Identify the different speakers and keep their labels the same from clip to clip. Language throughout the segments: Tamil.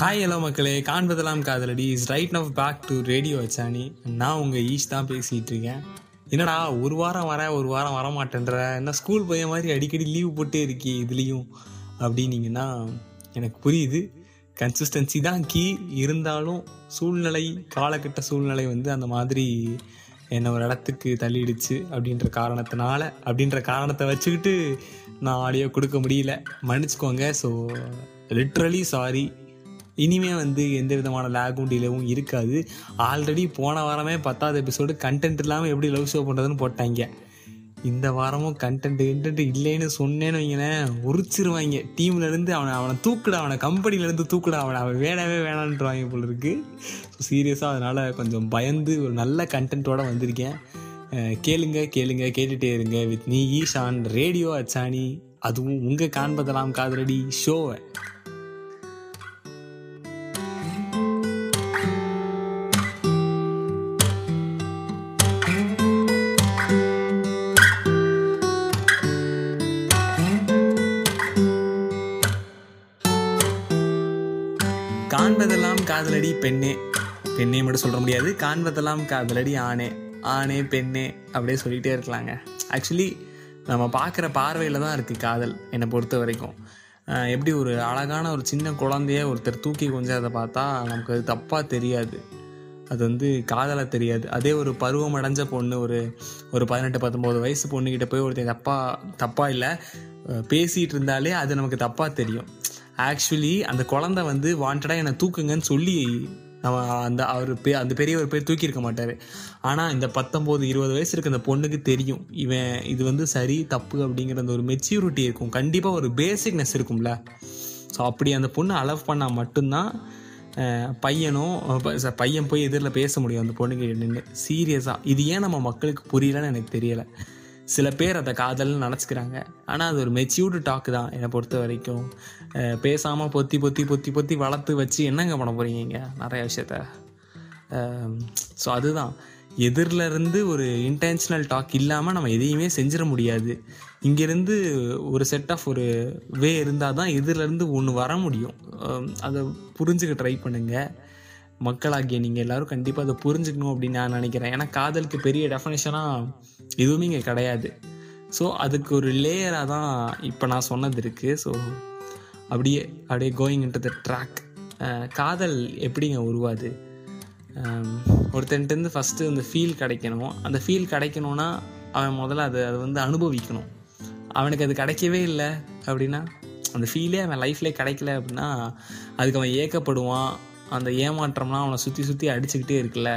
Speaker 1: ஹாய் ஹலோ மக்களே. காண்பதெல்லாம் காதலடி. Is right now back to radio அச்சானி நான் உங்கள் ஈஷ் தான் பேசிகிட்டு இருக்கேன். என்னடா ஒரு வாரம் வரேன் ஒரு வாரம் வர மாட்டேன்ற என்ன ஸ்கூல் பையன் மாதிரி அடிக்கடி லீவ் போட்டே இருக்கி இதுலேயும்? அப்படின்னீங்கன்னா எனக்கு புரியுது. கன்சிஸ்டன்சி தான் கீ இருந்தாலும் சூழ்நிலை காலகட்ட சூழ்நிலை வந்து அந்த மாதிரி என்னை ஒரு இடத்துக்கு தள்ளிடுச்சு அப்படின்ற காரணத்தினால அப்படின்ற காரணத்தை வச்சுக்கிட்டு நான் ஆடியோ கொடுக்க முடியல. மன்னிச்சுக்கோங்க. ஸோ லிட்ரலி சாரி இனிமே வந்து எந்த விதமான லேகும் டிலேவும் இருக்காது. ஆல்ரெடி போன வாரமே பத்தாவது எபிசோடு கண்டென்ட் இல்லாமல் எப்படி லவ் ஷோ பண்ணுறதுன்னு போட்டாங்க. இந்த வாரமும் கண்டென்ட் கண்டென்ட் இல்லைன்னு சொன்னேன்னு வைங்களேன் உரிச்சிருவாங்க. டீம்லேருந்து அவனை அவனை தூக்குடா அவனை கம்பெனிலேருந்து தூக்குடா அவனை அவன் வேணவே வேணான்ட்டுருவாங்க போல இருக்கு. ஸோ சீரியஸாக அதனால் கொஞ்சம் பயந்து ஒரு நல்ல கண்டென்ட்டோடு வந்திருக்கேன். கேளுங்க கேளுங்க கேட்டுகிட்டே இருங்க. வித் நீ ஈஷான் ரேடியோ அச்சானி அதுவும் உங்கள் காண்பதெல்லாம் காதலடி ஷோவை காதலடி பெண்ணே. பெண்ணே மட்டும் சொல்ல முடியாது. காண்பதெல்லாம் காதலடி ஆணே. ஆணே பெண்ணே அப்படியே சொல்லிகிட்டே இருக்கலாங்க. ஆக்சுவலி நம்ம பார்க்குற பார்வையில் தான் இருக்குது காதல் என்னை பொறுத்த வரைக்கும். எப்படி ஒரு அழகான ஒரு சின்ன குழந்தைய ஒருத்தர் தூக்கி கொஞ்சம் அதை பார்த்தா நமக்கு அது தப்பாக தெரியாது. அது வந்து காதலாக தெரியாது. அதே ஒரு பருவம் அடைஞ்ச பொண்ணு ஒரு ஒரு பதினெட்டு பத்தொம்போது வயசு பொண்ணுக்கிட்ட போய் ஒருத்தர் தப்பாக தப்பாக இல்லை பேசிகிட்டு இருந்தாலே அது நமக்கு தப்பாக தெரியும். ஆக்சுவலி அந்த குழந்தை வந்து வாண்டடாக என்னை தூக்குங்கன்னு சொல்லி அந்த அவர் பே அந்த பெரியவர் பேர் தூக்கியிருக்க மாட்டார். ஆனால் இந்த பத்தொம்போது இருபது வயசு இருக்க அந்த பொண்ணுக்கு தெரியும். இவன் இது வந்து சரி தப்பு அப்படிங்கிற அந்த ஒரு மெச்சூரிட்டி இருக்கும். கண்டிப்பாக ஒரு பேசிக்னஸ் இருக்கும்ல. ஸோ அப்படி அந்த பொண்ணு அலவ் பண்ணால் மட்டும்தான் பையனும் பையன் போய் எதிரில் பேச முடியும் அந்த பொண்ணுக்கு நின்று சீரியஸாக இது ஏன் நம்ம மக்களுக்கு புரியலன்னு எனக்கு தெரியலை. சில பேர் அதை காதல்னு நினச்சிக்கிறாங்க. ஆனால் அது ஒரு மெச்சூர்டு டாக் தான் என்னை பொறுத்த வரைக்கும். பேசாமல் பொத்தி பொத்தி பொத்தி பொத்தி வளர்த்து வச்சு என்னங்க பண்ண போகிறீங்க நிறைய விஷயத்த. ஸோ அதுதான். எதிரில் இருந்து ஒரு இன்டென்ஷனல் டாக் இல்லாமல் நம்ம எதையுமே செஞ்சிட முடியாது. இங்கேருந்து ஒரு செட் ஆஃப் ஒரு வே இருந்தால் தான் எதிரிலேருந்து ஒன்று வர முடியும். அதை புரிஞ்சுக்க ட்ரை பண்ணுங்கள் மக்களாகிய நீங்கள் எல்லோரும் கண்டிப்பாக அதை புரிஞ்சுக்கணும் அப்படின்னு நான் நினைக்கிறேன். ஏன்னா காதலுக்கு பெரிய டெஃபனேஷனாக எதுவுமே இங்கே கிடையாது. ஸோ அதுக்கு ஒரு லேயராக தான் இப்போ நான் சொன்னது இருக்குது ஸோ அப்படியே அப்படியே கோயிங் இன்ட்டு த ட்ராக் காதல் எப்படிங்க உருவாது? ஒருத்தன்ட்டு ஃபஸ்ட்டு அந்த ஃபீல் கிடைக்கணும். அந்த ஃபீல் கிடைக்கணும்னா அவன் முதல்ல அதை அதை வந்து அனுபவிக்கணும். அவனுக்கு அது கிடைக்கவே இல்லை அப்படின்னா அந்த ஃபீலே அவன் லைஃப்லேயே கிடைக்கல அப்படின்னா அதுக்கு அவன் ஏக்கப்படுவான். அந்த ஏமாற்றம்லாம் அவனை சுற்றி சுற்றி அடிச்சுக்கிட்டே இருக்குல்ல.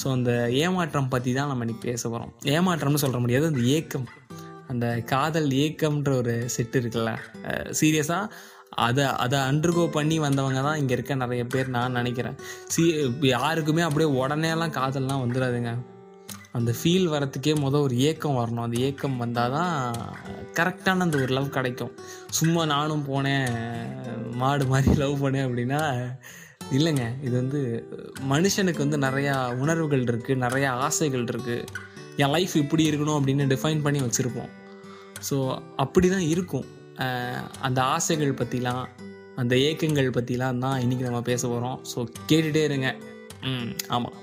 Speaker 1: ஸோ அந்த ஏமாற்றம் பற்றி தான் நம்ம இன்றைக்கி பேச போகிறோம் ஏமாற்றம்னு சொல்ல முடியாது அந்த ஏக்கம். அந்த காதல் ஏக்கம்ன்ற ஒரு செட்டு இருக்குல்ல. சீரியஸாக அதை அதை அண்டர்கோ பண்ணி வந்தவங்க தான் இங்கே இருக்க நிறைய பேர் நான் நினைக்கிறேன். சி யாருக்குமே அப்படியே உடனேலாம் காதல்லாம் வந்துடாதுங்க அந்த ஃபீல் வரத்துக்கே மொதல் ஒரு ஏக்கம் வரணும். அந்த ஏக்கம் வந்தால் தான் கரெக்டான அந்த ஒரு லவ் கிடைக்கும். சும்மா நானும் போனேன் மாடு மாதிரி லவ் பண்ணேன் அப்படின்னா இல்லைங்க இது வந்து மனுஷனுக்கு வந்து நிறையா உணர்வுகள் இருக்குது நிறையா ஆசைகள் இருக்குது என் லைஃப் இப்படி இருக்கணும் அப்படின்னு டிஃபைன் பண்ணி வச்சுருப்போம். ஸோ அப்படி தான் இருக்கும் அந்த ஆசைகள் பற்றிலாம் அந்த ஏக்கங்கள் பற்றிலாம் தான் இன்றைக்கி நம்ம பேச போகிறோம் ஸோ கேட்டுகிட்டே இருங்க. ம் ஆமாம்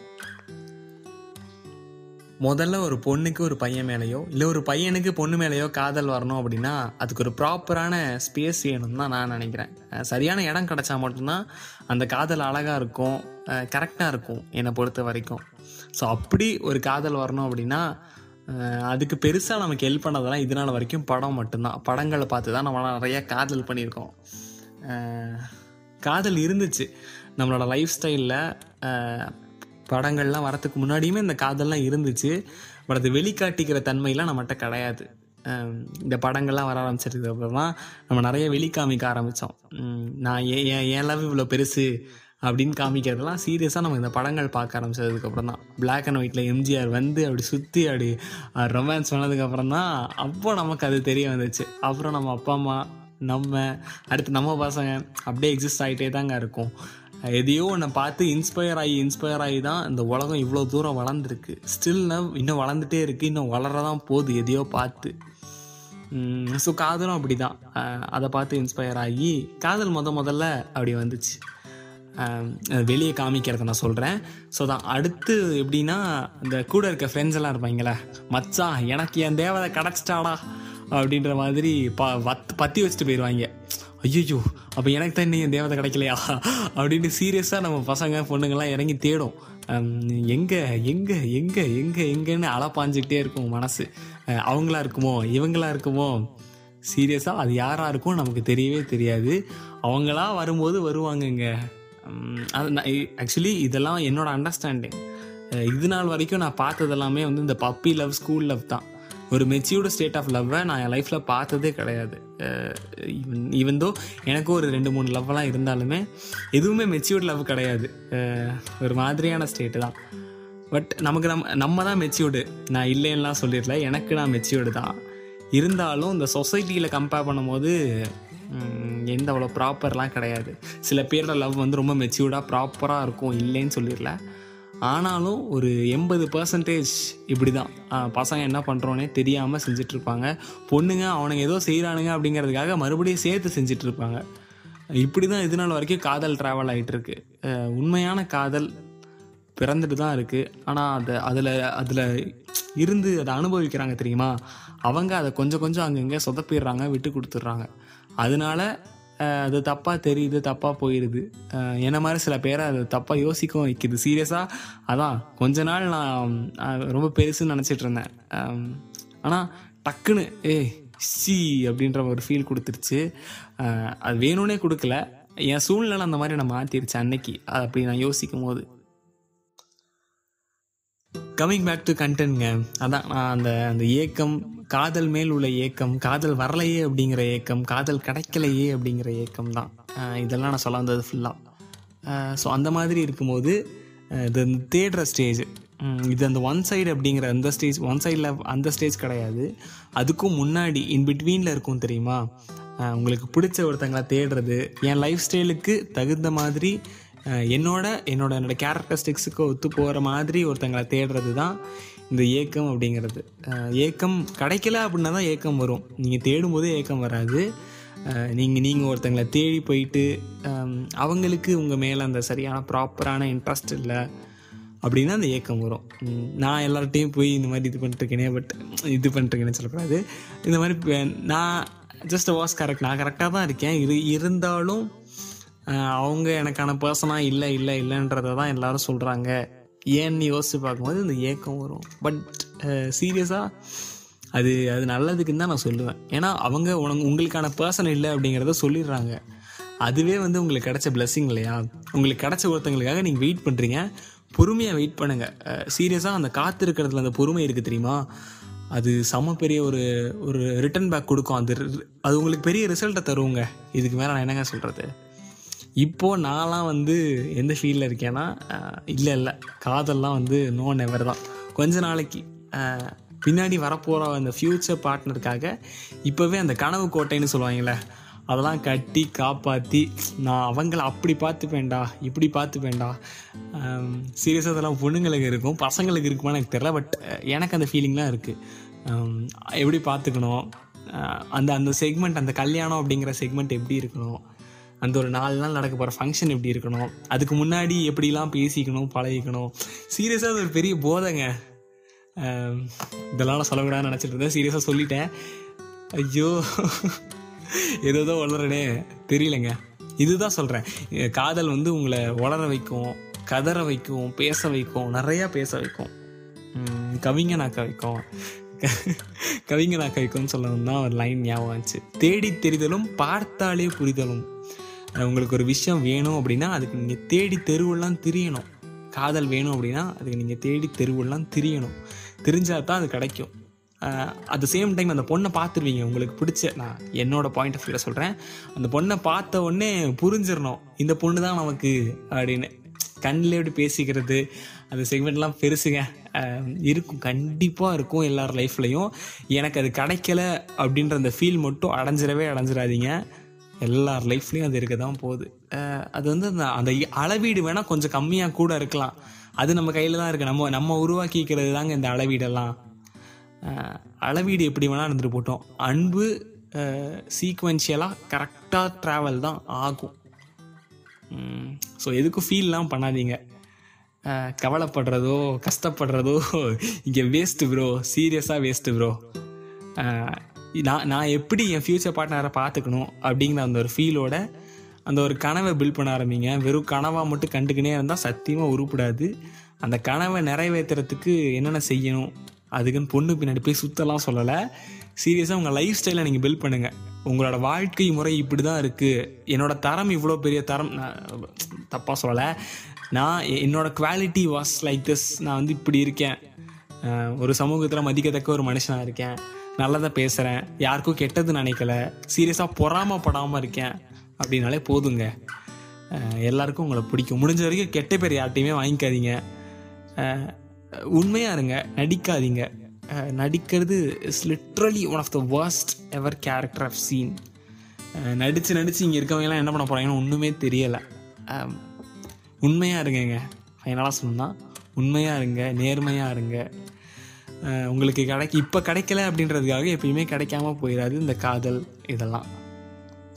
Speaker 1: முதல்ல ஒரு பொண்ணுக்கு ஒரு பையன் மேலேயோ இல்லை ஒரு பையனுக்கு பொண்ணு மேலேயோ காதல் வரணும் அப்படின்னா அதுக்கு ஒரு ப்ராப்பரான ஸ்பேஸ் வேணும்னு தான் நான் நினைக்கிறேன். சரியான இடம் கிடச்சா மட்டும்தான் அந்த காதல் அழகாக இருக்கும் கரெக்டாக இருக்கும் என்னை பொறுத்த வரைக்கும். ஸோ அப்படி ஒரு காதல் வரணும் அப்படின்னா அதுக்கு பெருசாக நமக்கு ஹெல்ப் பண்ணதெல்லாம் இது நாள் வரைக்கும் படம் மட்டும்தான். படங்களை பார்த்து தான் நம்ம நிறையா காதல் பண்ணியிருக்கோம். காதல் இருந்துச்சு. நம்மளோட லைஃப் ஸ்டைலில் படங்கள்லாம் வரத்துக்கு முன்னாடியுமே இந்த காதல்லாம் இருந்துச்சு. பட் அது வெளிக்காட்டிக்கிற தன்மையெல்லாம் நம்மகிட்ட கிடையாது. இந்த படங்கள்லாம் வர ஆரம்பிச்சதுக்கு அப்புறமா நம்ம நிறைய வெளிக்காமிக்க ஆரம்பித்தோம் நான் ஏன் ஏன் லவ் இவ்வளோ பெருசு அப்படின்னு காமிக்கிறதெல்லாம் சீரியஸாக நம்ம இந்த படங்கள் பார்க்க ஆரம்பிச்சதுக்கப்புறம் தான் பிளாக் அண்ட் ஒயிட்டில் எம்ஜிஆர் வந்து அப்படி சுற்றி அப்படி ரொமான்ஸ் பண்ணதுக்கப்புறம் தான் அப்போ நமக்கு அது தெரிய வந்துச்சு. அப்புறம் நம்ம அப்பா அம்மா நம்ம அடுத்து நம்ம பசங்க அப்படியே எக்ஸிஸ்ட் ஆகிட்டே தாங்க இருக்கும். எதையோ ஒன்றை பார்த்து இன்ஸ்பயர் ஆகி இன்ஸ்பயர் ஆகி தான் இந்த உலகம் இவ்வளோ தூரம் வளர்ந்துருக்கு. ஸ்டில் இன்னும் வளர்ந்துட்டே இருக்குது இன்னும் வளரதான் போகுது எதையோ பார்த்து. ஸோ காதலும் அப்படி தான் அதை பார்த்து இன்ஸ்பயர் ஆகி காதல் முத முதல்ல அப்படி வந்துச்சு. வெளியே காமிக்கிறத நான் சொல்கிறேன் ஸோ தான் அடுத்து எப்படின்னா இந்த கூட இருக்க ஃப்ரெண்ட்ஸ் எல்லாம் இருப்பாங்களே மச்சான் எனக்கு என் தேவதை கிடச்சிட்டாடா அப்படின்ற மாதிரி ப வத் பற்றி வச்சுட்டு போயிடுவாங்க ஐயோ அப்போ எனக்கு தான் இன்னும் தேவதை கிடைக்கலையா? அப்படின்னு சீரியஸாக நம்ம பசங்க பொண்ணுங்கள்லாம் இறங்கி தேடும். எங்கே எங்கே எங்கே எங்கே எங்கேன்னு அலப்பாஞ்சிக்கிட்டே இருக்கும் மனசு. அவங்களா இருக்குமோ இவங்களா இருக்குமோ? சீரியஸாக அது யாராக இருக்கும் நமக்கு தெரியவே தெரியாது. அவங்களா வரும்போது வருவாங்கங்க. அது அது ஆக்சுவலி இதெல்லாம் என்னோட அண்டர்ஸ்டாண்டிங் இது நாள் வரைக்கும் நான் பார்த்தது எல்லாமே வந்து இந்த பப்பி லவ் ஸ்கூல் லவ் தான். ஒரு மெச்சியூர்டு ஸ்டேட் ஆஃப் லவ்வை நான் என் லைஃப்பில் பார்த்ததே கிடையாது. ஈவன் தோ எனக்கும் ஒரு ரெண்டு மூணு லவ்லாம் இருந்தாலுமே எதுவுமே மெச்சியூர்டு லவ் கிடையாது. ஒரு மாதிரியான ஸ்டேட்டு தான். பட் நமக்கு நம்ம நம்ம தான் மெச்சியூர்டு நான் இல்லைன்னெலாம் சொல்லிடல. எனக்கு நான் மெச்சியூர்டு தான். இருந்தாலும் இந்த சொசைட்டியில் கம்பேர் பண்ணும்போது எந்த அவ்வளோ ப்ராப்பர்லாம் கிடையாது. சில பேரோட லவ் வந்து ரொம்ப மெச்சியூர்டாக ப்ராப்பராக இருக்கும். இல்லைன்னு சொல்லிடல. ஆனாலும் ஒரு எண்பது பர்சன்டேஜ் இப்படி தான் பசங்க என்ன பண்ணுறோன்னே தெரியாமல் செஞ்சிட்ருப்பாங்க. பொண்ணுங்க அவனுங்க ஏதோ செய்கிறானுங்க அப்படிங்கிறதுக்காக மறுபடியும் சேர்த்து செஞ்சிட்ருப்பாங்க. இப்படி தான் இது நாள் வரைக்கும் காதல் ட்ராவல் ஆகிட்டுருக்கு உண்மையான காதல் பிறந்துட்டு தான் இருக்குது ஆனால் அதை அதில் அதில் இருந்து அதை அனுபவிக்கிறாங்க தெரியுமா? அவங்க அதை கொஞ்சம் கொஞ்சம் அங்கங்கே சொதப்பிடுறாங்க விட்டு கொடுத்துட்றாங்க. அதனால அது தப்பாக தெரியுது தப்பாக போயிடுது என்ன மாதிரி சில பேரை அது தப்பாக யோசிக்கவும் வைக்கிது. சீரியஸாக அதான் கொஞ்ச நாள் நான் ரொம்ப பெருசுன்னு நினச்சிட்டு இருந்தேன். ஆனால் டக்குன்னு ஏய் சி அப்படின்ற ஒரு ஃபீல் கொடுத்துருச்சு. அது வேணும்னே கொடுக்கல. என் சூழ்நிலை அந்த மாதிரி நான் மாற்றிருச்சு அன்னைக்கு. அது அப்படி நான் யோசிக்கும் போது கம்மிங் பேக் டு கண்டென்ட்ங்க அதான் நான் அந்த அந்த ஏக்கம் காதல் மேல் உள்ள ஏக்கம் காதல் வரலையே அப்படிங்கிற ஏக்கம் காதல் கிடைக்கலையே அப்படிங்கிற ஏக்கம் தான். இதெல்லாம் நான் சொல்ல வந்தது ஃபுல்லாக ஸோ அந்த மாதிரி இருக்கும்போது இது அந்த தேடுற ஸ்டேஜ் இது அந்த ஒன் சைடு அப்படிங்கிற அந்த ஸ்டேஜ் ஒன் சைடில் அந்த ஸ்டேஜ் கிடையாது. அதுக்கும் முன்னாடி இன் பிட்வீனில் இருக்கும் தெரியுமா? உங்களுக்கு பிடிச்ச ஒருத்தங்களை தேடுறது என் லைஃப் ஸ்டைலுக்கு தகுந்த மாதிரி என்னோட என்னோட என்னோட கேரக்டரிஸ்டிக்ஸுக்கு ஒத்து போகிற மாதிரி ஒருத்தங்களை தேடுறது தான் இந்த ஏக்கம் அப்படிங்கிறது. ஏக்கம் கிடைக்கல அப்படின்னா தான் ஏக்கம் வரும். நீங்கள் தேடும்போது ஏக்கம் வராது. நீங்கள் நீங்கள் ஒருத்தங்களை தேடி போயிட்டு அவங்களுக்கு உங்கள் மேலே அந்த சரியான ப்ராப்பரான இன்ட்ரெஸ்ட் இல்லை அப்படின்னா அந்த ஏக்கம் வரும். நான் எல்லார்ட்டையும் போய் இந்த மாதிரி இது பண்ணிட்டுருக்கேனே பட் இது பண்ணிட்டுருக்கேன்னு சொல்லக்கூடாது. இந்த மாதிரி நான் ஜஸ்ட் வாஸ் கரெக்ட் நான் கரெக்டாக தான் இருக்கேன். இரு இருந்தாலும் அவங்க எனக்கான பர்சனாக இல்லை இல்லை இல்லைன்றதை தான் எல்லாரும் சொல்கிறாங்க ஏன்னு யோசித்து பார்க்கும்போது இந்த ஏக்கம் வரும். பட் சீரியஸாக அது அது நல்லதுக்குன்னு தான் நான் சொல்லுவேன். ஏன்னா அவங்க உனக்கு உங்களுக்கான பர்சன் இல்லை அப்படிங்கிறத சொல்லிடுறாங்க. அதுவே வந்து உங்களுக்கு கிடைச்ச blessing இல்லையா? உங்களுக்கு கிடைச்ச ஒருத்தங்களுக்காக நீங்கள் வெயிட் பண்ணுறீங்க பொறுமையாக வெயிட் பண்ணுங்கள் சீரியஸாக அந்த காத்திருக்கிறதுல அந்த பொறுமை இருக்குது தெரியுமா? அது செம பெரிய ஒரு ஒரு ரிட்டர்ன் பேக் கொடுக்கும். அது அது உங்களுக்கு பெரிய ரிசல்ட்டை தருவோங்க இதுக்கு மேலே நான் என்னங்க சொல்கிறது இப்போது நான்லாம் வந்து எந்த ஃபீல்டில் இருக்கேன்னா இல்லை இல்லை. காதல்லாம் வந்து நோ நெவர் தான். கொஞ்ச நாளைக்கு பின்னாடி வரப்போகிற அந்த ஃப்யூச்சர் பார்ட்னருக்காக இப்போவே அந்த கனவு கோட்டைன்னு சொல்லுவாங்களே அதெல்லாம் கட்டி காப்பாற்றி நான் அவங்கள அப்படி பார்த்துப்பேன்டா இப்படி பார்த்துப்பேன்டா. சீரியஸாக அதெல்லாம் பொண்ணுங்களுக்கு இருக்கும் பசங்களுக்கு இருக்குமா எனக்கு தெரில பட் எனக்கு அந்த ஃபீலிங்லாம் இருக்குது எப்படி பார்த்துக்கணும்? அந்த அந்த செக்மெண்ட் அந்த கல்யாணம் அப்படிங்கிற செக்மெண்ட் எப்படி இருக்கணும்? அந்த ஒரு நாலு நாள் நடக்க போகிற ஃபங்க்ஷன் எப்படி இருக்கணும்? அதுக்கு முன்னாடி எப்படிலாம் பேசிக்கணும் பழகிக்கணும்? சீரியஸாக அது ஒரு பெரிய போதைங்க. இதெல்லாம் நான் சொல்லக்கூடாதுன்னு நினச்சிட்டு இருந்தேன். சீரியஸாக சொல்லிட்டேன். ஐயோ ஏதோ வளரனே. தெரியலங்க. இதுதான் சொல்கிறேன் காதல் வந்து உங்களை வளர வைக்கும் கதற வைக்கும் பேச வைக்கும் நிறையா பேச வைக்கும். உம், கவிஞனாக்க வைக்கும். கவிஞனாக்க வைக்கும்னு சொல்லணும்னா ஒரு லைன் ஞாபகம் வந்துச்சு. தேடி தெரிதலும் பார்த்தாலே புரிதலும். உங்களுக்கு ஒரு விஷயம் வேணும் அப்படின்னா அதுக்கு நீங்கள் தேடி தெருவெல்லாம் திரியணும். காதல் வேணும் அப்படின்னா அதுக்கு நீங்கள் தேடி தெருவெல்லாம் திரியணும். தெரிஞ்சால் தான் அது கிடைக்கும். அட் த சேம் டைம் அந்த பொண்ணை பார்த்துருவீங்க. உங்களுக்கு பிடிச்ச நான் என்னோட பாயிண்ட் ஆஃப் வியூவில் சொல்கிறேன் அந்த பொண்ணை பார்த்த உடனே புரிஞ்சிடணும். இந்த பொண்ணு தான் நமக்கு அப்படின்னு. கண்ணில் எப்படி பேசிக்கிறது அந்த செக்மெண்ட்லாம் பெருசுங்க. இருக்கும். கண்டிப்பாக இருக்கும் எல்லார் லைஃப்லையும் எனக்கு அது கிடைக்கல அப்படின்ற அந்த ஃபீல் மட்டும் அடைஞ்சிடவே அடைஞ்சிடாதீங்க. எல்லார் லைஃப்லேயும் அது இருக்க தான் போகுது அது வந்து அந்த அந்த அளவீடு வேணால் கொஞ்சம் கம்மியாக கூட இருக்கலாம். அது நம்ம கையில் தான் இருக்குது நம்ம நம்ம உருவாக்கிக்கிறது தாங்க இந்த அளவீடெல்லாம். அளவீடு எப்படி வேணால் இருந்துட்டு போட்டோம். அன்பு சீக்வென்ஷியலாக கரெக்டாக ட்ராவல் தான் ஆகும். ஸோ எதுக்கும் ஃபீல்லாம் பண்ணாதீங்க. கவலைப்படுறதோ கஷ்டப்படுறதோ இங்கே வேஸ்ட்டு ப்ரோ சீரியஸாக வேஸ்ட்டு ப்ரோ நான் நான் எப்படி என் ஃப்யூச்சர் பார்ட்னரை பார்த்துக்கணும் அப்படிங்கிற அந்த ஒரு ஃபீலோட அந்த ஒரு கனவை பில்ட் பண்ண ஆரம்பிங்க. வெறும் கனவாக மட்டும் கண்டுக்கினே இருந்தால் சத்தியமாக உருப்படாது. அந்த கனவை நிறைவேற்றுறதுக்கு என்னென்ன செய்யணும் அதுக்குன்னு பொண்ணு பின்னாடி போய் சுத்தலாம் சொல்லலை. சீரியஸாக உங்கள் லைஃப் ஸ்டைலை நீங்கள் பில்ட் பண்ணுங்கள் உங்களோட வாழ்க்கை முறை இப்படி தான் இருக்குது என்னோட தரம் இவ்வளோ பெரிய தரம் தப்பாக சொல்லலை. நான் எ- குவாலிட்டி வாஸ் லைக் திஸ் நான் வந்து இப்படி இருக்கேன். ஒரு சமூகத்தில் மதிக்கத்தக்க ஒரு மனுஷனாக இருக்கேன். நல்லதாக பேசுகிறேன் யாருக்கும் கெட்டது நினைக்கல. சீரியஸாக பொறாமப்படாமல் இருக்கேன். அப்படின்னாலே போதுங்க. எல்லாருக்கும் உங்களை பிடிக்கும். முடிஞ்ச வரைக்கும் கெட்ட பேர் யார்ட்டையுமே வாங்கிக்காதீங்க. உண்மையாக இருங்க. நடிக்காதீங்க. நடிக்கிறது is literally one of the worst ever character of scene நடித்து நடித்து இங்கே இருக்கவங்கலாம் என்ன பண்ண போகிறாங்கன்னு ஒன்றுமே தெரியலை. உண்மையாக இருங்கங்க. ஃபைனலாக சொன்னால் உண்மையாக இருங்க. நேர்மையாக இருங்க. உங்களுக்கு கிடைக்க இப்போ கிடைக்கல அப்படின்றதுக்காக எப்பயுமே கிடைக்காம போயிடாது இந்த காதல் இதெல்லாம்.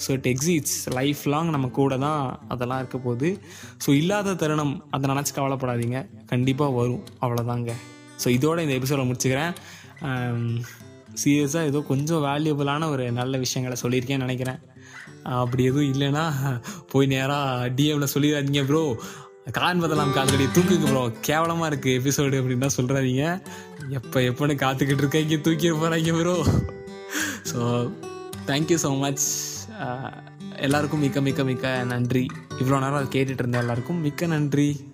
Speaker 1: So it exists life long நம்ம கூட தான் அதெல்லாம் இருக்க போகுது. ஸோ இல்லாத தருணம் அதை நினச்சி கவலைப்படாதீங்க. கண்டிப்பாக வரும். அவ்வளோதாங்க ஸோ இதோட இந்த எபிசோட முடிச்சுக்கிறேன். சீரியஸாக ஏதோ கொஞ்சம் வேல்யூபிளான ஒரு நல்ல விஷயங்களை சொல்லியிருக்கேன்னு நினைக்கிறேன். அப்படி எதுவும் இல்லைன்னா போய் நேராக டிஎம்ல சொல்லிடாதீங்க ப்ரோ காண்பதெல்லாம் காதலடி தூக்குங்க ப்ரோ கேவலமாக இருக்குது எபிசோடு அப்படின்னு தான் சொல்கிறாதீங்க எப்போ எப்போன்னு காத்துக்கிட்டு இருக்கீங்க தூக்கி போகிறாங்க bro so thank you so much எல்லாருக்கும் மிக்க மிக்க மிக்க நன்றி. இவ்வளோ நேரம் அதை கேட்டுட்டு இருந்த எல்லாருக்கும் மிக்க நன்றி.